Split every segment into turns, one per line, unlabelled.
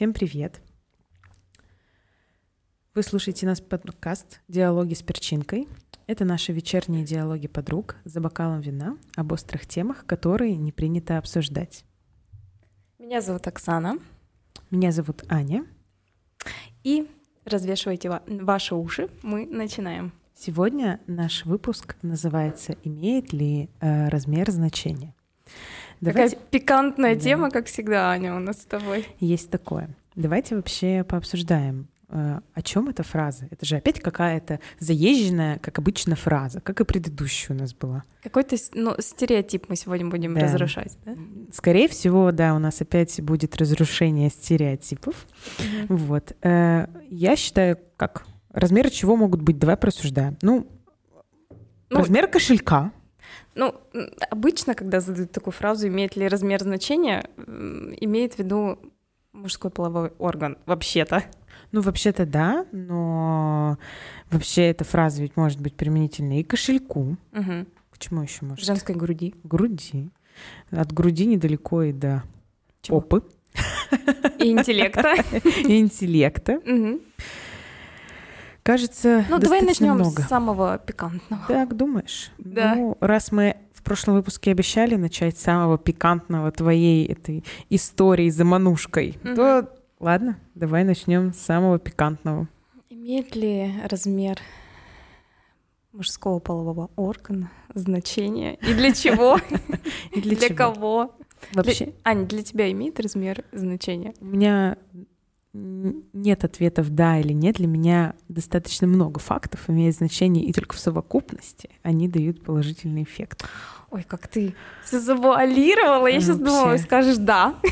Всем привет! Вы слушаете нас подкаст «Диалоги с перчинкой». Это наши вечерние диалоги подруг за бокалом вина об острых темах, которые не принято обсуждать.
Меня зовут Оксана.
Меня зовут Аня.
И развешивайте ваши уши, мы начинаем.
Сегодня наш выпуск называется «Имеет ли э, размер значения?».
Давайте... Такая пикантная да. тема, как всегда, Аня, у нас с тобой.
Есть такое. Давайте вообще пообсуждаем, Э, о чем эта фраза? Это же опять какая-то заезженная, как обычно, фраза, как и предыдущая у нас была.
Какой-то ну, стереотип мы сегодня будем да. разрушать, да?
Скорее всего, да, у нас опять будет разрушение стереотипов. Угу. Вот. Э, я считаю, как размеры чего могут быть? Давай просуждаем. Ну, ну размер кошелька.
Ну, обычно, когда задают такую фразу, имеет ли размер значения, имеет в виду мужской половой орган, вообще-то.
Ну, вообще-то да, но вообще эта фраза ведь может быть применительна и кошельку. Угу. К чему еще может?
Женской груди.
Груди. От груди недалеко и до Чего? попы.
И интеллекта.
И интеллекта. Кажется,
Ну, давай начнем много. с самого пикантного.
Так думаешь? Да. Ну, раз мы в прошлом выпуске обещали начать с самого пикантного твоей этой истории за манушкой, угу. то Ладно, давай начнем с самого пикантного.
Имеет ли размер мужского полового органа значение? И для чего? И для, кого? Вообще? Аня, для тебя имеет размер значение?
У меня нет ответов да или нет. Для меня достаточно много фактов имеет значение, и только в совокупности они дают положительный эффект.
Ой, как ты завуалировала. Я сейчас думала, скажешь да.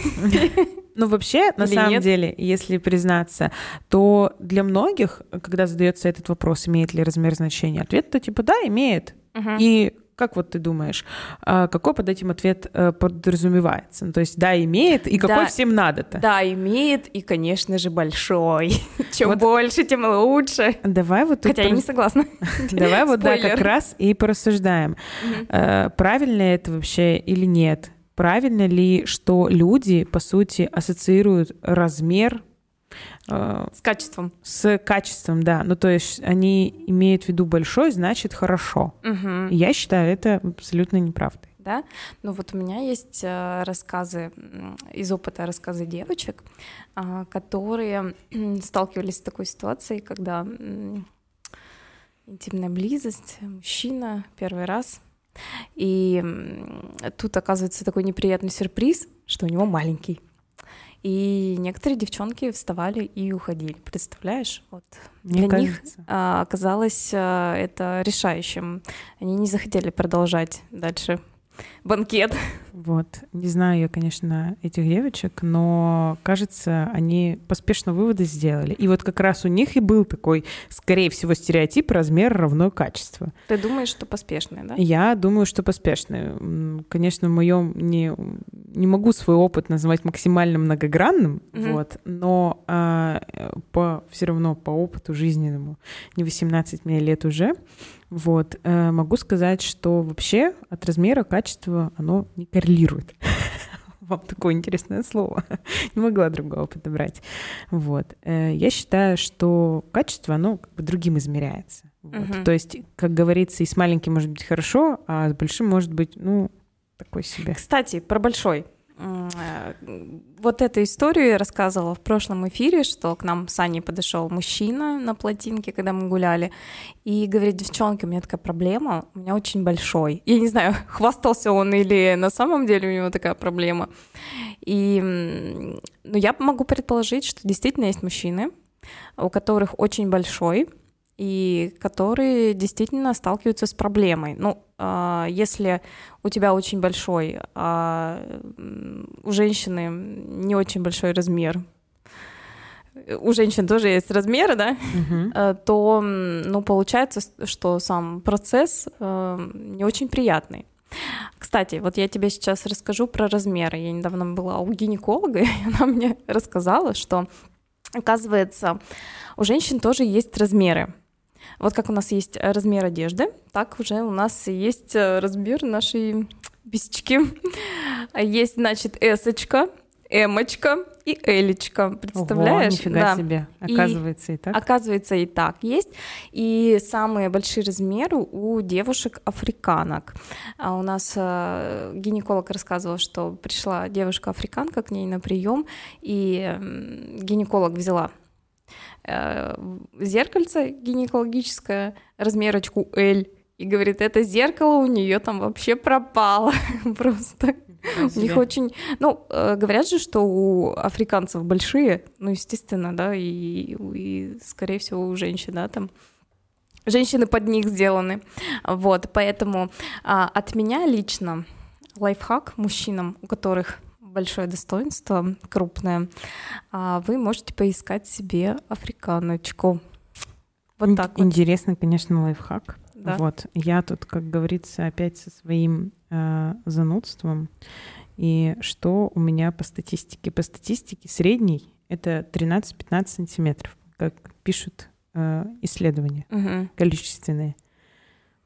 Ну, вообще, на Или самом нет? деле, если признаться, то для многих, когда задается этот вопрос, имеет ли размер значения, ответ-то типа да, имеет. Угу. И как вот ты думаешь, а, какой под этим ответ э, подразумевается? Ну, то есть да, имеет, и какой да, всем надо-то?
Да, имеет, и, конечно же, большой. Чем вот. больше, тем лучше.
Давай вот
Хотя я не согласна.
Давай вот да, как раз и порассуждаем. Э, правильно это вообще или нет? Правильно ли, что люди, по сути, ассоциируют размер
с качеством.
С качеством, да. Ну, то есть они имеют в виду большой, значит хорошо. Угу. Я считаю это абсолютно неправдой.
Да? Ну вот у меня есть э, рассказы из опыта рассказы девочек, э, которые сталкивались с такой ситуацией, когда интимная близость, мужчина первый раз и тут оказывается такой неприятный сюрприз, что у него маленький. И некоторые девчонки вставали и уходили. Представляешь? Вот. Мне Для кажется. них а, оказалось а, это решающим. Они не захотели продолжать дальше банкет.
Вот. Не знаю я, конечно, этих девочек, но, кажется, они поспешно выводы сделали. И вот как раз у них и был такой, скорее всего, стереотип размер равно качество.
Ты думаешь, что поспешные, да?
Я думаю, что поспешные. Конечно, в моем не, не могу свой опыт называть максимально многогранным, угу. вот, но а, по, все равно по опыту жизненному, не 18 мне лет уже, вот. Э, могу сказать, что вообще от размера качества оно не коррелирует. Вам такое интересное слово. не могла другого подобрать. Вот. Э, я считаю, что качество, оно как бы другим измеряется. Вот. Угу. То есть, как говорится, и с маленьким может быть хорошо, а с большим может быть, ну, такой себе.
Кстати, про большой. Э, вот эту историю я рассказывала в прошлом эфире, что к нам с Аней подошел мужчина на плотинке, когда мы гуляли, и говорит, девчонки, у меня такая проблема, у меня очень большой. Я не знаю, хвастался он или на самом деле у него такая проблема. И ну, я могу предположить, что действительно есть мужчины, у которых очень большой, и которые действительно сталкиваются с проблемой. Ну, а, если у тебя очень большой, а у женщины не очень большой размер, у женщин тоже есть размеры, да, uh то, ну, получается, что сам процесс э, не очень приятный. Кстати, вот я тебе сейчас расскажу про размеры. Я недавно была у гинеколога, и она мне рассказала, что, оказывается, у женщин тоже есть размеры. Вот как у нас есть э, размер одежды, так уже у нас есть э, размер нашей бисечки. Есть, значит, эсочка, Эмочка и Элечка. Представляешь?
Ого, нифига да. себе. Оказывается, и, и так.
Оказывается, и так есть. И самые большие размеры у девушек-африканок. А у нас э, гинеколог рассказывал, что пришла девушка-африканка к ней на прием, и э, гинеколог взяла зеркальце гинекологическое, размерочку L, и говорит, это зеркало у нее там вообще пропало просто. У них очень, ну, э, говорят же, что у африканцев большие, ну, естественно, да, и, и скорее всего, у женщин, да, там женщины под них сделаны. Вот, поэтому а, от меня лично лайфхак мужчинам, у которых большое достоинство, крупное, а, вы можете поискать себе африканочку.
Вот так Интересно, вот. конечно, лайфхак. Да. Вот, я тут, как говорится, опять со своим э, занудством. И что у меня по статистике? По статистике средний это 13-15 сантиметров, как пишут э, исследования угу. количественные.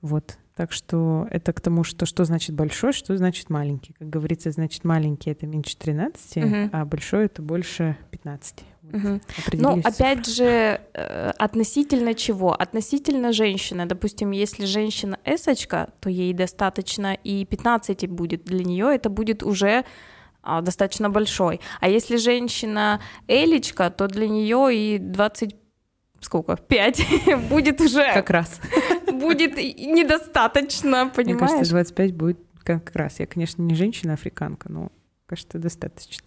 Вот. Так что это к тому, что что значит большой, что значит маленький. Как говорится, значит маленький это меньше 13, угу. а большой это больше 15.
Угу. Ну, опять же, э, относительно чего? Относительно женщины. Допустим, если женщина эсочка, то ей достаточно и 15 будет. Для нее это будет уже а, достаточно большой. А если женщина элечка, то для нее и 20 сколько? 5 будет уже...
Как раз.
Будет недостаточно, понимаешь?
Мне кажется, 25 будет как раз. Я, конечно, не женщина, а но, кажется, достаточно.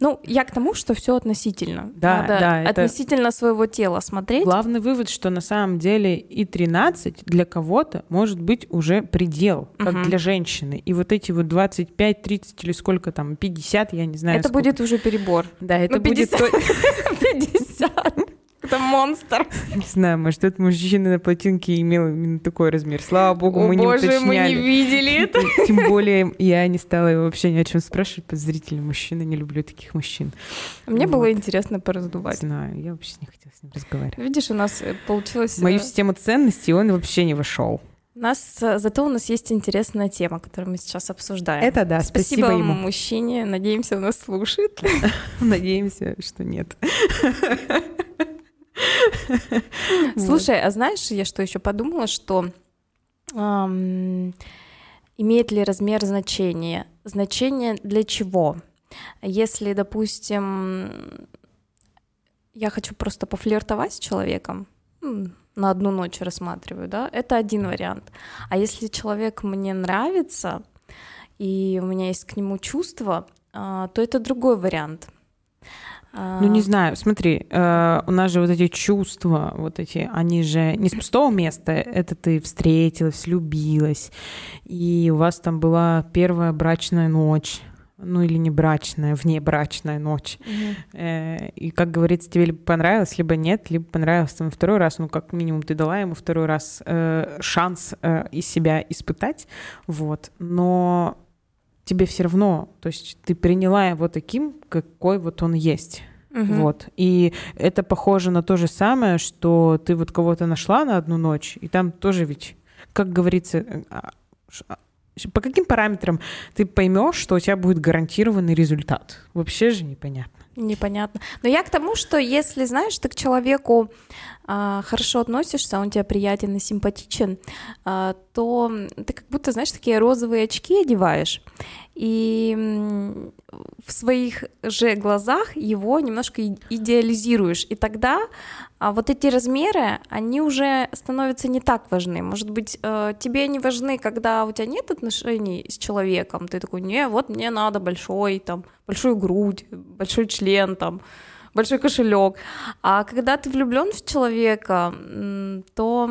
Ну, я к тому, что все относительно.
Да,
Надо
да.
Относительно своего тела смотреть.
Главный вывод, что на самом деле и 13 для кого-то может быть уже предел, как угу. для женщины. И вот эти вот 25, 30 или сколько там, 50, я не знаю.
Это
сколько.
будет уже перебор.
Да, это ну, 50. будет...
50. Монстр.
Не знаю, может, этот мужчина на плотинке имел именно такой размер. Слава богу, мы не уточняли.
мы не видели это.
Тем более, я не стала его вообще ни о чем спрашивать. Подозрительный мужчина, не люблю таких мужчин.
Мне было интересно пораздувать.
Знаю, я вообще не хотела с ним разговаривать.
Видишь, у нас э, получилось...
Мою э, систему ценностей он вообще не вошел.
У нас, э, зато у нас есть интересная тема, которую мы сейчас обсуждаем.
Это да, спасибо,
спасибо
ему.
мужчине. Надеемся, он нас слушает.
Надеемся, что нет.
Слушай, а знаешь, я что еще подумала, что имеет ли размер значение? Значение для чего? Если, допустим, я хочу просто пофлиртовать с человеком, на одну ночь рассматриваю, да, это один вариант. А если человек мне нравится, и у меня есть к нему чувства, а, то это другой вариант.
Ну, не знаю, смотри, э, у нас же вот эти чувства, вот эти, они же не с пустого места, это ты встретилась, любилась, и у вас там была первая брачная ночь, ну или не брачная, внебрачная ночь. Угу. Э, и, как говорится, тебе либо понравилось, либо нет, либо понравилось там второй раз, ну, как минимум, ты дала ему второй раз э, шанс э, из себя испытать, вот. Но тебе все равно, то есть ты приняла его таким, какой вот он есть. Угу. Вот. И это похоже на то же самое, что ты вот кого-то нашла на одну ночь, и там тоже ведь, как говорится, э, а, а, по каким параметрам ты поймешь, что у тебя будет гарантированный результат? Вообще же непонятно.
Непонятно. Но я к тому, что если, знаешь, ты к человеку хорошо относишься, он тебе приятен и симпатичен, э, то ты как будто, знаешь, такие розовые очки одеваешь, и в своих же глазах его немножко идеализируешь. И тогда а вот эти размеры, они уже становятся не так важны. Может быть, э, тебе они важны, когда у тебя нет отношений с человеком. Ты такой, не, вот мне надо большой, там, большую грудь, большой член, там, большой кошелек. А когда ты влюблен в человека, то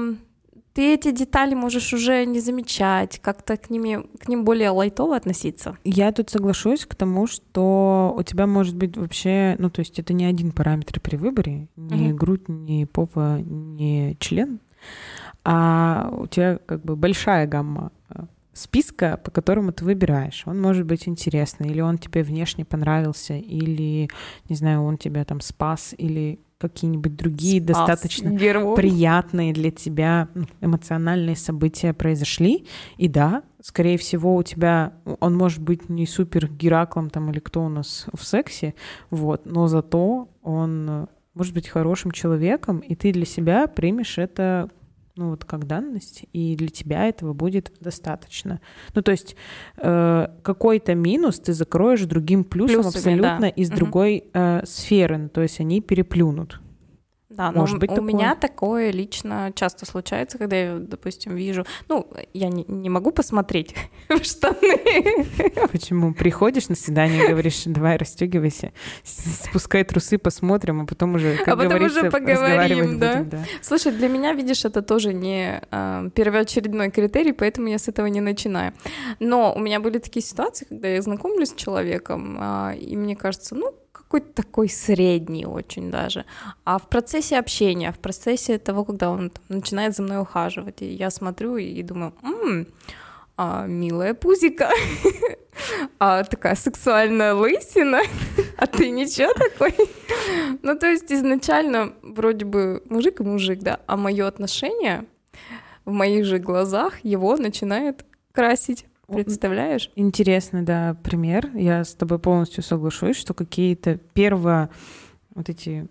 ты эти детали можешь уже не замечать, как-то к, ними, к ним более лайтово относиться.
Я тут соглашусь к тому, что у тебя может быть вообще, ну то есть это не один параметр при выборе, ни угу. грудь, ни попа, ни член, а у тебя как бы большая гамма э, списка, по которому ты выбираешь. Он может быть интересный, или он тебе внешне понравился, или, не знаю, он тебя там спас, или какие-нибудь другие Спас достаточно героев. приятные для тебя ну, эмоциональные события произошли. И да, скорее всего, у тебя он может быть не супер Гераклом там или кто у нас в сексе, вот, но зато он может быть хорошим человеком, и ты для себя примешь это ну вот как данность, и для тебя этого будет достаточно. Ну то есть э, какой-то минус ты закроешь другим плюсом Плюсами, абсолютно да. из угу. другой э, сферы, ну, то есть они переплюнут.
Да, но Может быть у такое? меня такое лично часто случается, когда я, допустим, вижу, ну, я не, не могу посмотреть в штаны.
Почему? Приходишь на свидание и говоришь, давай расстегивайся, спускай трусы, посмотрим, а потом уже, как а потом уже поговорим, да? Будем, да.
Слушай, для меня, видишь, это тоже не э, первоочередной критерий, поэтому я с этого не начинаю. Но у меня были такие ситуации, когда я знакомлюсь с человеком, э, и мне кажется, ну, какой-то такой средний очень даже. А в процессе общения, в процессе того, когда он начинает за мной ухаживать, и я смотрю и думаю, м-м, а, милая пузика, а такая сексуальная лысина, а ты ничего такой? ну, то есть изначально вроде бы мужик и мужик, да, а мое отношение в моих же глазах его начинает красить. Представляешь?
Интересный, да, пример. Я с тобой полностью соглашусь, что какие-то первые вот эти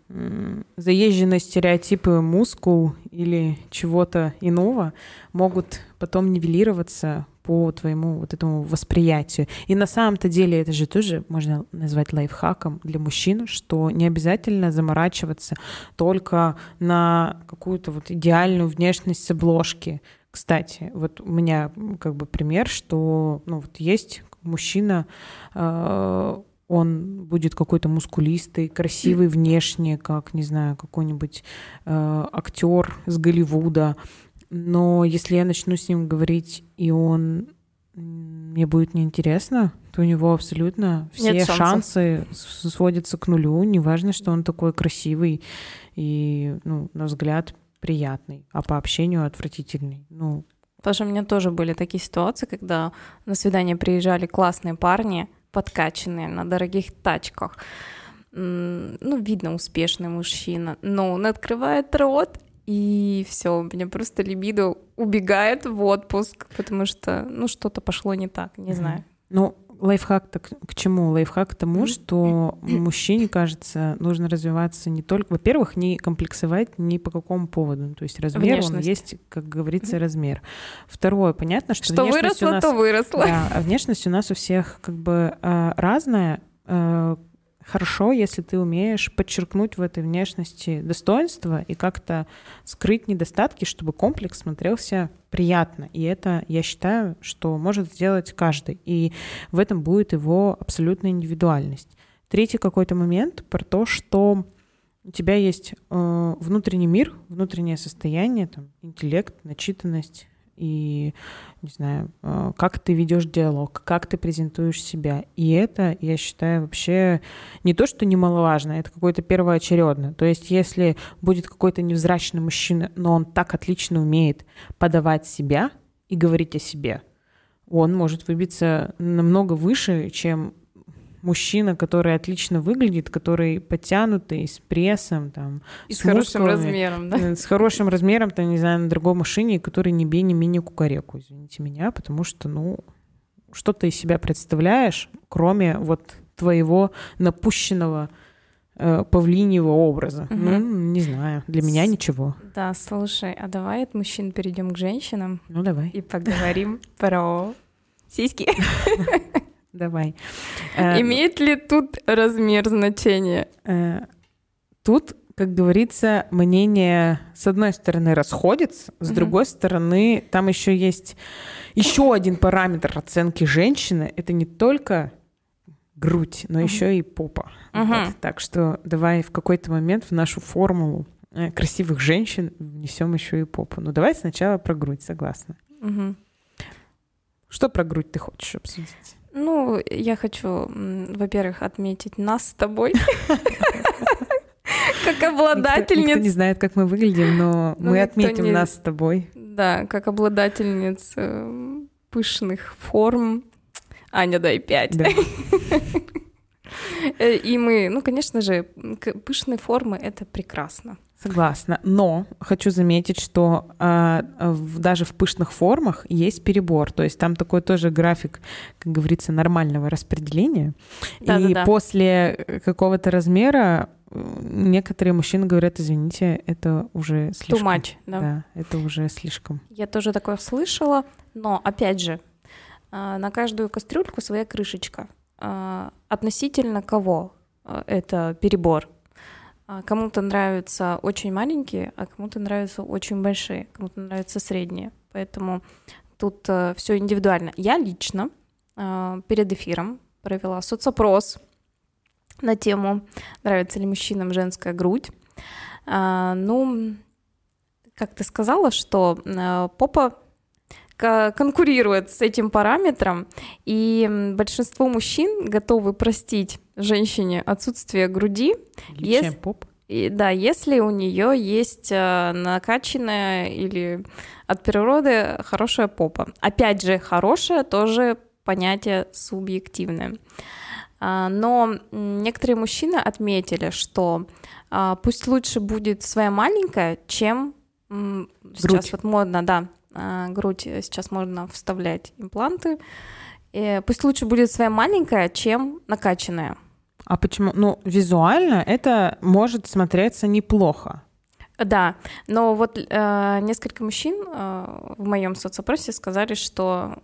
заезженные стереотипы мускул или чего-то иного могут потом нивелироваться по твоему вот этому восприятию. И на самом-то деле это же тоже можно назвать лайфхаком для мужчин, что не обязательно заморачиваться только на какую-то вот идеальную внешность с обложки. Кстати, вот у меня как бы пример, что ну, вот есть мужчина, э, он будет какой-то мускулистый, красивый внешне, как, не знаю, какой-нибудь э, актер с Голливуда. Но если я начну с ним говорить, и он мне будет неинтересно, то у него абсолютно все Нет шансы сводятся к нулю. Неважно, что он такой красивый и, ну, на взгляд, приятный, а по общению отвратительный. Ну,
Тоже у меня тоже были такие ситуации, когда на свидание приезжали классные парни, подкачанные на дорогих тачках. Ну, видно, успешный мужчина, но он открывает рот, и все, у меня просто либидо убегает в отпуск, потому что, ну, что-то пошло не так, не mm-hmm. знаю.
Ну, лайфхак-то к чему? Лайфхак к тому, что мужчине, кажется, нужно развиваться не только... Во-первых, не комплексовать ни по какому поводу. То есть размер, Внешность. он есть, как говорится, размер. Второе, понятно, что,
что выросло, нас... то выросло.
Да, а внешность у нас у всех как бы а, разная, а, хорошо, если ты умеешь подчеркнуть в этой внешности достоинства и как-то скрыть недостатки, чтобы комплекс смотрелся приятно. И это, я считаю, что может сделать каждый. И в этом будет его абсолютная индивидуальность. Третий какой-то момент про то, что у тебя есть э, внутренний мир, внутреннее состояние, там, интеллект, начитанность, и, не знаю, э, как ты ведешь диалог, как ты презентуешь себя. И это, я считаю, вообще не то, что немаловажно, это какое-то первоочередное. То есть если будет какой-то невзрачный мужчина, но он так отлично умеет подавать себя и говорить о себе, он может выбиться намного выше, чем мужчина, который отлично выглядит, который подтянутый, с прессом, там,
и с, с хорошим размером, да?
С хорошим размером, там, не знаю, на другой машине, который не бей, не менее кукареку, извините меня, потому что, ну, что ты из себя представляешь, кроме вот твоего напущенного э, павлиньего образа. Угу. Ну, не знаю, для меня ничего.
Да, слушай, а давай от мужчин перейдем к женщинам.
Ну, давай.
И поговорим про сиськи.
Давай.
Э, Имеет ли тут размер значения? Э,
тут, как говорится, мнение с одной стороны расходится, с другой стороны там еще есть еще один параметр оценки женщины. Это не только грудь, но еще и попа. Вот. Так что давай в какой-то момент в нашу формулу э, красивых женщин внесем еще и попу. Ну давай сначала про грудь, согласна. Что про грудь ты хочешь обсудить?
Ну, я хочу, во-первых, отметить нас с тобой. Как обладательниц.
Никто не знает, как мы выглядим, но ну, мы отметим нас с тобой.
Да, как обладательниц э, пышных форм. Аня, дай пять. Э, и мы, ну, конечно же, пышные формы — это прекрасно.
Согласна. Но хочу заметить, что э, в, даже в пышных формах есть перебор. То есть там такой тоже график, как говорится, нормального распределения.
Да,
и
да, да.
после какого-то размера э, некоторые мужчины говорят, извините, это уже слишком.
Too much, да.
Да, это уже слишком.
Я тоже такое слышала, но опять же, а, на каждую кастрюльку своя крышечка. А, Относительно кого это перебор? А, Кому-то нравятся очень маленькие, а кому-то нравятся очень большие, кому-то нравятся средние. Поэтому тут все индивидуально. Я лично а, перед эфиром провела соцопрос на тему «Нравится ли мужчинам женская грудь?». А, Ну, как ты сказала, что э, попа конкурирует с этим параметром, и большинство мужчин готовы простить женщине отсутствие груди,
Личная
Ес-
поп.
и, да, если у нее есть э, накачанная или от природы хорошая попа. Опять же, хорошая тоже понятие субъективное. А, Но некоторые мужчины отметили, что а, пусть лучше будет своя маленькая, чем м, сейчас
Грудь.
вот модно, да, а, грудь э, сейчас можно вставлять импланты. Э, Пусть лучше будет своя маленькая, чем накачанная.
А почему? Ну, визуально это может смотреться неплохо.
Да, но вот э, несколько мужчин э, в моем соцопросе сказали, что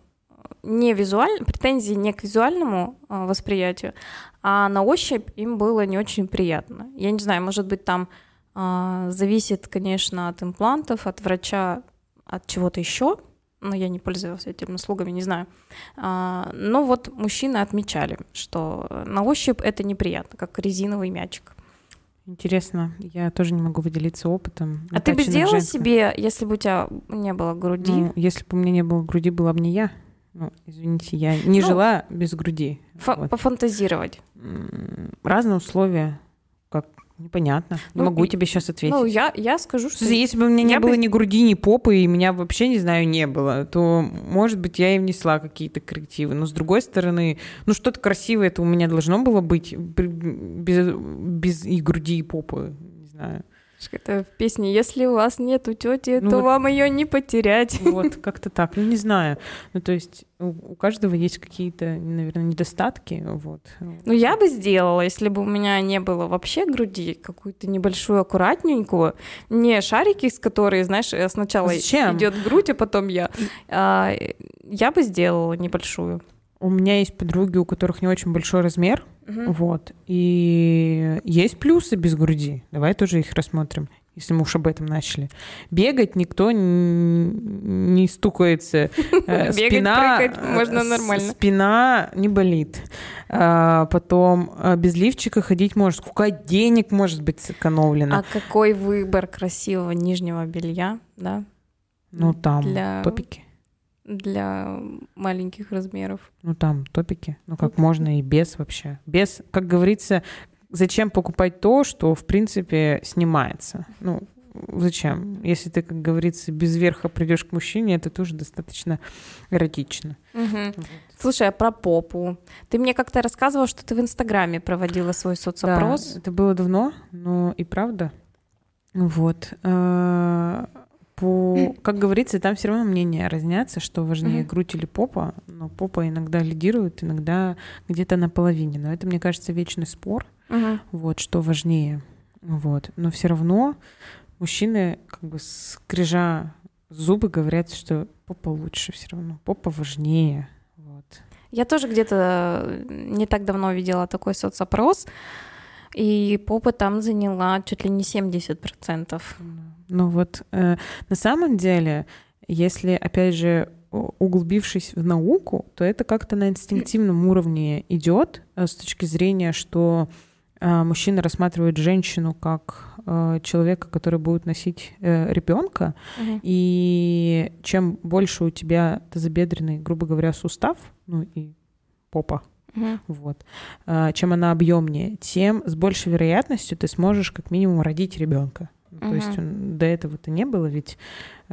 не визуально, претензии не к визуальному э, восприятию, а на ощупь им было не очень приятно. Я не знаю, может быть, там э, зависит, конечно, от имплантов, от врача, от чего-то еще, но я не пользовалась этими услугами, не знаю. А, но вот мужчины отмечали, что на ощупь это неприятно, как резиновый мячик.
Интересно, я тоже не могу выделиться опытом.
А ты бы сделала
женских.
себе, если бы у тебя не было груди?
Ну, если бы у меня не было груди, была бы не я. Ну, извините, я не
Ну,
жила без груди.
фа-
Вот.
Пофантазировать.
Разные условия, непонятно. Не
Ну,
могу
и-
тебе сейчас ответить.
Ну, я, я скажу, что...
Если бы у меня не
я бы-
было ни груди, ни попы, и меня вообще, не знаю, не было, то, может быть, я и внесла какие-то коррективы. Но, с другой стороны, ну, что-то красивое это у меня должно было быть без, без и груди, и попы. Не знаю.
Это в песне «Если у вас нету тети,
Ну
то
вот-
вам ее не потерять».
Вот, как-то так. Ну, не знаю. Ну, то есть у, у каждого есть какие-то, наверное, недостатки. Вот.
Ну, я бы сделала, если бы у меня не было вообще груди, какую-то небольшую, аккуратненькую, не шарики, с которой, знаешь, э, сначала
Зачем?
идет грудь, а потом я. А, я бы сделала небольшую.
У меня есть подруги, у которых не очень большой размер.
Мгм.
Вот. И есть плюсы без груди. Давай тоже их рассмотрим, если мы уж об этом начали. Бегать никто не стукается. Э,
Бегать,
Спина,
можно
э, с-
нормально.
Спина не болит. А, Потом э, без лифчика ходить может. Сколько денег может быть сэкономлено?
А какой выбор красивого нижнего белья, да,
Ну, там топики.
Для маленьких размеров?
Ну, там топики. Ну, как можно и без вообще. Без, как говорится, зачем покупать то, что, в принципе, снимается? Ну, зачем? Если ты, как говорится, без верха придешь к мужчине, это тоже достаточно эротично.
Мгм. Слушай, а про попу? Ты мне как-то рассказывала, что ты в Инстаграме проводила свой соцопрос.
Да, это было давно, но и правда. Вот. По, как говорится, там все равно мнения разнятся, что важнее,
Мгм.
грудь или попа. Но попа иногда лидирует, иногда где-то на половине. Но это, мне кажется, вечный спор.
Мгм.
Вот, что важнее. Вот. Но все равно мужчины, как бы скрежа зубы, говорят, что попа лучше все равно. Попа важнее. Вот.
Я тоже где-то не так давно видела такой соцопрос, и попа там заняла чуть ли не 70%.
Ну вот, э, на самом деле, если, опять же, углубившись в науку, то это как-то на инстинктивном уровне идет э, с точки зрения, что э, мужчина рассматривает женщину как э, человека, который будет носить ребенка,
Мгм.
и чем больше у тебя тазобедренный, грубо говоря, сустав, ну и попа,
Мгм.
вот, а, чем она объемнее, тем с большей вероятностью ты сможешь как минимум родить ребенка. То есть он- до этого-то не было ведь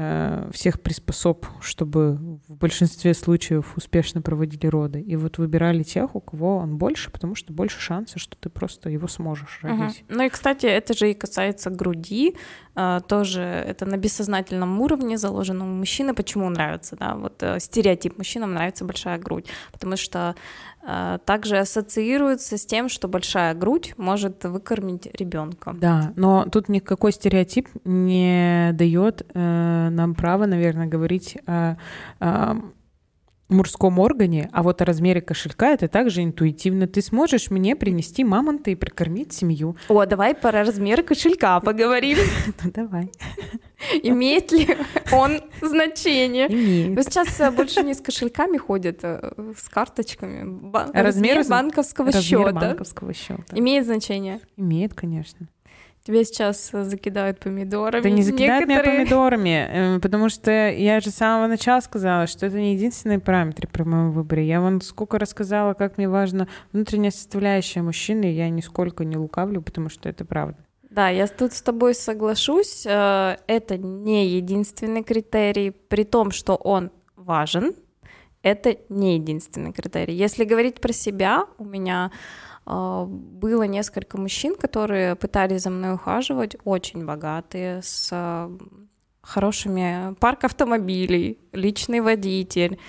э, всех приспособ, чтобы в большинстве случаев успешно проводили роды. И вот выбирали тех, у кого он больше, потому что больше шансов, что ты просто его сможешь родить.
Угу. Ну и, кстати, это же и касается груди, э, тоже это на бессознательном уровне заложено у мужчины. Почему нравится, да, вот э, стереотип мужчинам нравится большая грудь, потому что также ассоциируется с тем, что большая грудь может выкормить ребенка.
Да, но тут никакой стереотип не дает э, нам право, наверное, говорить о, о мужском органе, а вот о размере кошелька это также интуитивно. Ты сможешь мне принести мамонта и прокормить семью.
О, давай про размер кошелька поговорим.
Ну давай.
Имеет ли он значение?
Имеет.
Но сейчас э, больше не с кошельками ходят, а с карточками. Ба-
Размер-
размер банковского
Размер
счета.
банковского счета.
Имеет значение.
Имеет, конечно.
Тебя сейчас э, закидают помидорами.
Да не закидают меня
Некоторые-
помидорами, э, потому что я же с самого начала сказала, что это не единственный параметр при моем выборе. Я вон сколько рассказала, как мне важна внутренняя составляющая мужчины, я нисколько не лукавлю, потому что это правда.
Да, я тут с тобой соглашусь. э, Это не единственный критерий, при том, что он важен. Это не единственный критерий. Если говорить про себя, у меня э, было несколько мужчин, которые пытались за мной ухаживать, очень богатые, с э, хорошими парк автомобилей, личный водитель,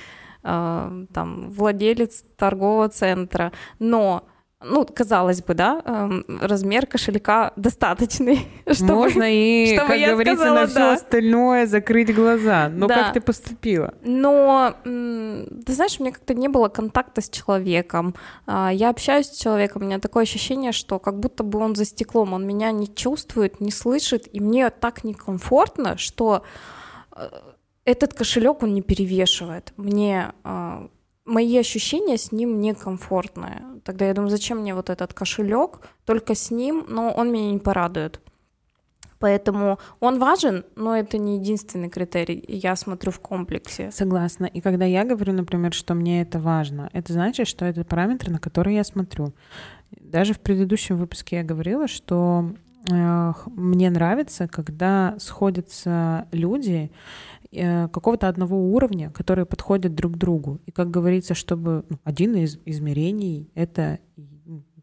там владелец торгового центра, но ну, казалось бы, да, эм, размер кошелька достаточный, чтобы...
Можно и,
чтобы
как
я
говорится,
сказала
на все
«да».
остальное закрыть глаза. Но
Да.
как ты поступила?
Но, ты знаешь, у меня как-то не было контакта с человеком. А, Я общаюсь с человеком, у меня такое ощущение, что как будто бы он за стеклом, он меня не чувствует, не слышит, и мне так некомфортно, что э, этот кошелек он не перевешивает. Мне а, мои ощущения с ним некомфортные. Тогда я думаю, зачем мне вот этот кошелек? Только с ним, но он меня не порадует. Поэтому он важен, но это не единственный критерий. Я смотрю в комплексе.
Согласна. И когда я говорю, например, что мне это важно, это значит, что это параметр, на который я смотрю. Даже в предыдущем выпуске я говорила, что э, мне нравится, когда сходятся люди какого-то одного уровня, которые подходят друг другу. И, как говорится, чтобы ну, один из измерений — это и,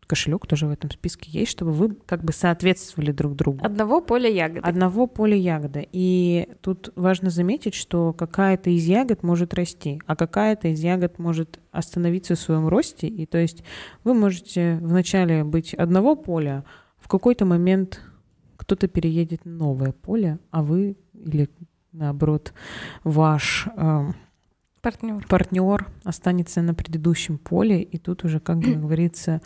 кошелек тоже в этом списке есть, чтобы вы как бы соответствовали друг другу.
Одного поля ягоды.
Одного поля ягода. И тут важно заметить, что какая-то из ягод может расти, а какая-то из ягод может остановиться в своем росте. И то есть вы можете вначале быть одного поля, в какой-то момент кто-то переедет на новое поле, а вы или наоборот ваш э,
Партнер.
партнер останется на предыдущем поле, и тут уже, как говорится,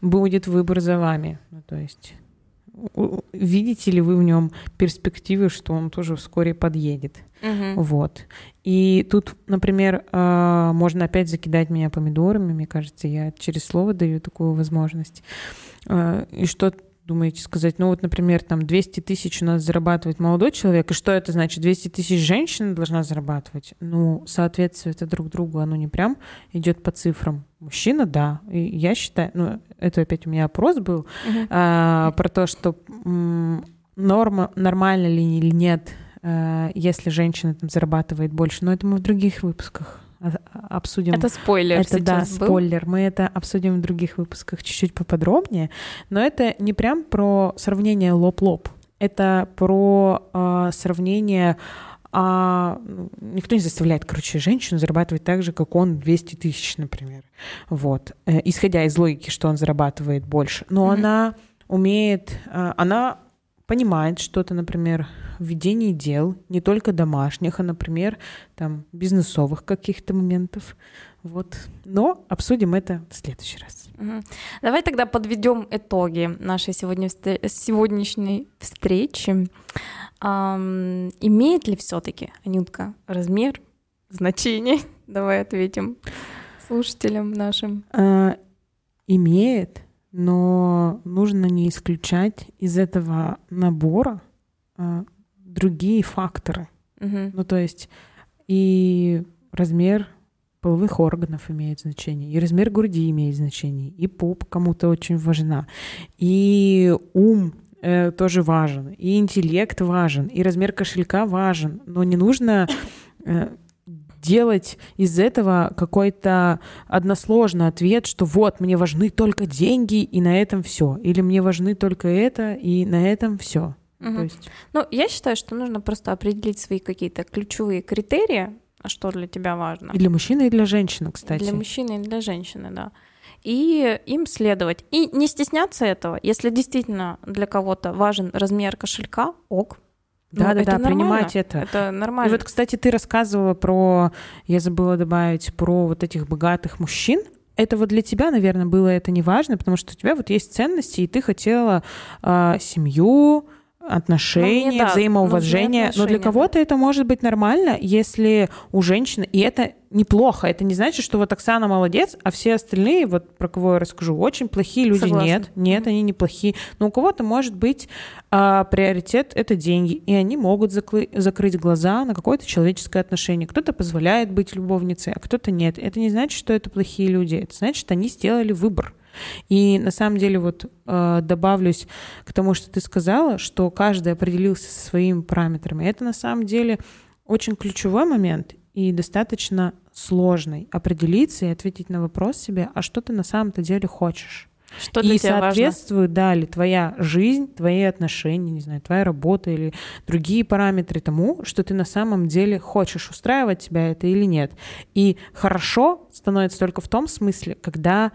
будет выбор за вами. Ну, то есть видите ли вы в нем перспективы, что он тоже вскоре подъедет. Вот. И тут, например, э, можно опять закидать меня помидорами, мне кажется, я через слово даю такую возможность. Э, И что думаете сказать? Ну вот, например, там 200 тысяч у нас зарабатывает молодой человек, и что это значит? 200 тысяч женщина должна зарабатывать? Ну, соответствие это друг другу, оно не прям идет по цифрам. Мужчина, да. И я считаю, ну, это опять у меня опрос был, а, про то, что м, норма, нормально ли или нет, а, если женщина там зарабатывает больше. Но это мы в других выпусках обсудим.
Это спойлер
Это да,
был.
спойлер. Мы это обсудим в других выпусках чуть-чуть поподробнее. Но это не прям про сравнение лоб-лоб. Это про а, сравнение а, никто не заставляет, короче, женщину зарабатывать так же, как он 200 тысяч, например. Вот. Э, Исходя из логики, что он зарабатывает больше. Но
Мгм.
она умеет, а, она понимает что-то, например, в ведении дел, не только домашних, а, например, там, бизнесовых каких-то моментов. Вот. Но обсудим это в следующий раз.
Давай тогда подведем итоги нашей сегодня, сегодняшней встречи. Ам, имеет ли все-таки, Анютка, размер значение? Давай ответим слушателям нашим.
А, имеет, но нужно не исключать из этого набора а, другие факторы.
Мгм.
Ну, то есть и размер половых органов имеет значение, и размер груди имеет значение, и поп кому-то очень важна, и ум э, тоже важен, и интеллект важен, и размер кошелька важен, но не нужно э, делать из этого какой-то односложный ответ, что вот, мне важны только деньги, и на этом все. Или мне важны только это, и на этом все.
Угу. есть... Ну, я считаю, что нужно просто определить свои какие-то ключевые критерии, а что для тебя важно.
И для мужчины, и для женщины, кстати.
Для мужчины, и для женщины, да. И им следовать. И не стесняться этого. Если действительно для кого-то важен размер кошелька, ок,
да, ну, да, да, принимать это.
Это нормально.
И вот, кстати, ты рассказывала про, я забыла добавить, про вот этих богатых мужчин. Это вот для тебя, наверное, было это не важно, потому что у тебя вот есть ценности, и ты хотела э, семью, отношения, ну, взаимоуважения. Но для кого-то это может быть нормально, если у женщины, и это неплохо, это не значит, что вот Оксана молодец, а все остальные, вот про кого я расскажу, очень плохие люди. Согласна. Нет, нет, mm-hmm. они не плохие. Но у кого-то может быть а, приоритет это деньги, и они могут закры- закрыть глаза на какое-то человеческое отношение. Кто-то позволяет быть любовницей, а кто-то нет. Это не значит, что это плохие люди. Это значит, что они сделали выбор. И на самом деле вот э, добавлюсь к тому, что ты сказала, что каждый определился со своими параметрами. Это на самом деле очень ключевой момент и достаточно сложный определиться и ответить на вопрос себе, а что ты на самом-то деле хочешь.
Что
и соответствует, важно? да, ли твоя жизнь, твои отношения, не знаю, твоя работа или другие параметры тому, что ты на самом деле хочешь, устраивать тебя это или нет. И хорошо становится только в том смысле, когда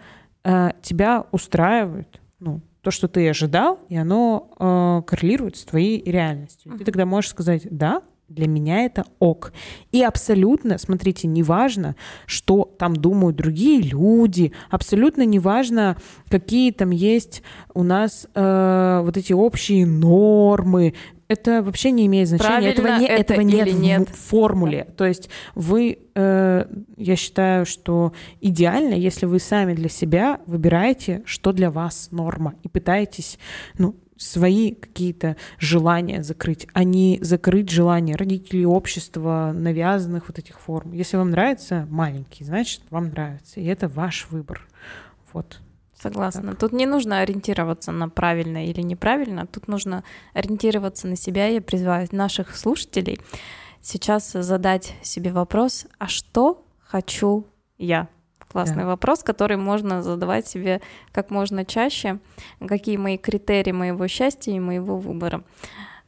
тебя устраивает, ну, то, что ты ожидал, и оно э, коррелирует с твоей реальностью. Uh-huh. Ты тогда можешь сказать, да, для меня это ок. И абсолютно, смотрите, неважно, что там думают другие люди, абсолютно неважно, какие там есть у нас э, вот эти общие нормы, это вообще не имеет значения.
Правильно
этого, не,
это
этого нет,
нет
в формуле. То есть вы, э, я считаю, что идеально, если вы сами для себя выбираете, что для вас норма, и пытаетесь, ну, свои какие-то желания закрыть, а не закрыть желания родителей, общества, навязанных вот этих форм. Если вам нравится маленький, значит, вам нравится. И это ваш выбор. Вот.
Согласна. Так. Тут не нужно ориентироваться на правильно или неправильно, тут нужно ориентироваться на себя. Я призываю наших слушателей сейчас задать себе вопрос, а что хочу я? Классный да. вопрос, который можно задавать себе как можно чаще. Какие мои критерии моего счастья и моего выбора?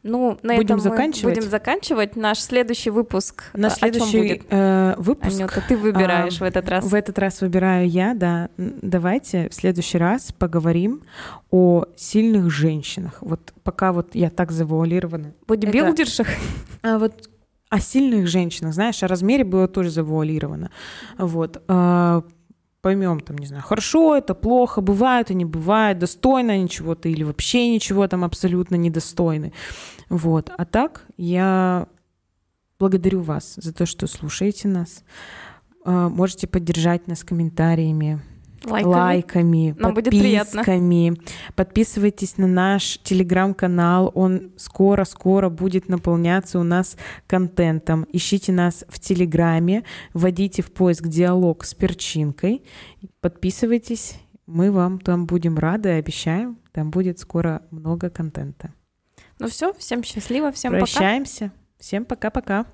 Ну, на
будем
этом
заканчивать.
мы будем заканчивать. Наш следующий выпуск.
На следующий будет? Э, выпуск.
Анюта, ты выбираешь э, в этот раз.
В этот раз выбираю я, да. Давайте в следующий раз поговорим о сильных женщинах. Вот пока вот я так завуалирована.
Бодибилдерших?
Это, а, вот о сильных женщинах, знаешь, о размере было тоже завуалировано. Вот. Поймем, там, не знаю, хорошо это, плохо, бывает и не бывает, достойно они чего-то или вообще ничего там абсолютно недостойны. Вот. А так я благодарю вас за то, что слушаете нас. А, можете поддержать нас комментариями, лайками, лайками
Нам подписками.
Будет Подписывайтесь на наш телеграм-канал, он скоро-скоро будет наполняться у нас контентом. Ищите нас в телеграме, вводите в поиск диалог с перчинкой, подписывайтесь, мы вам там будем рады, обещаем, там будет скоро много контента.
Ну все, всем счастливо, всем
Прощаемся. пока. Всем пока-пока.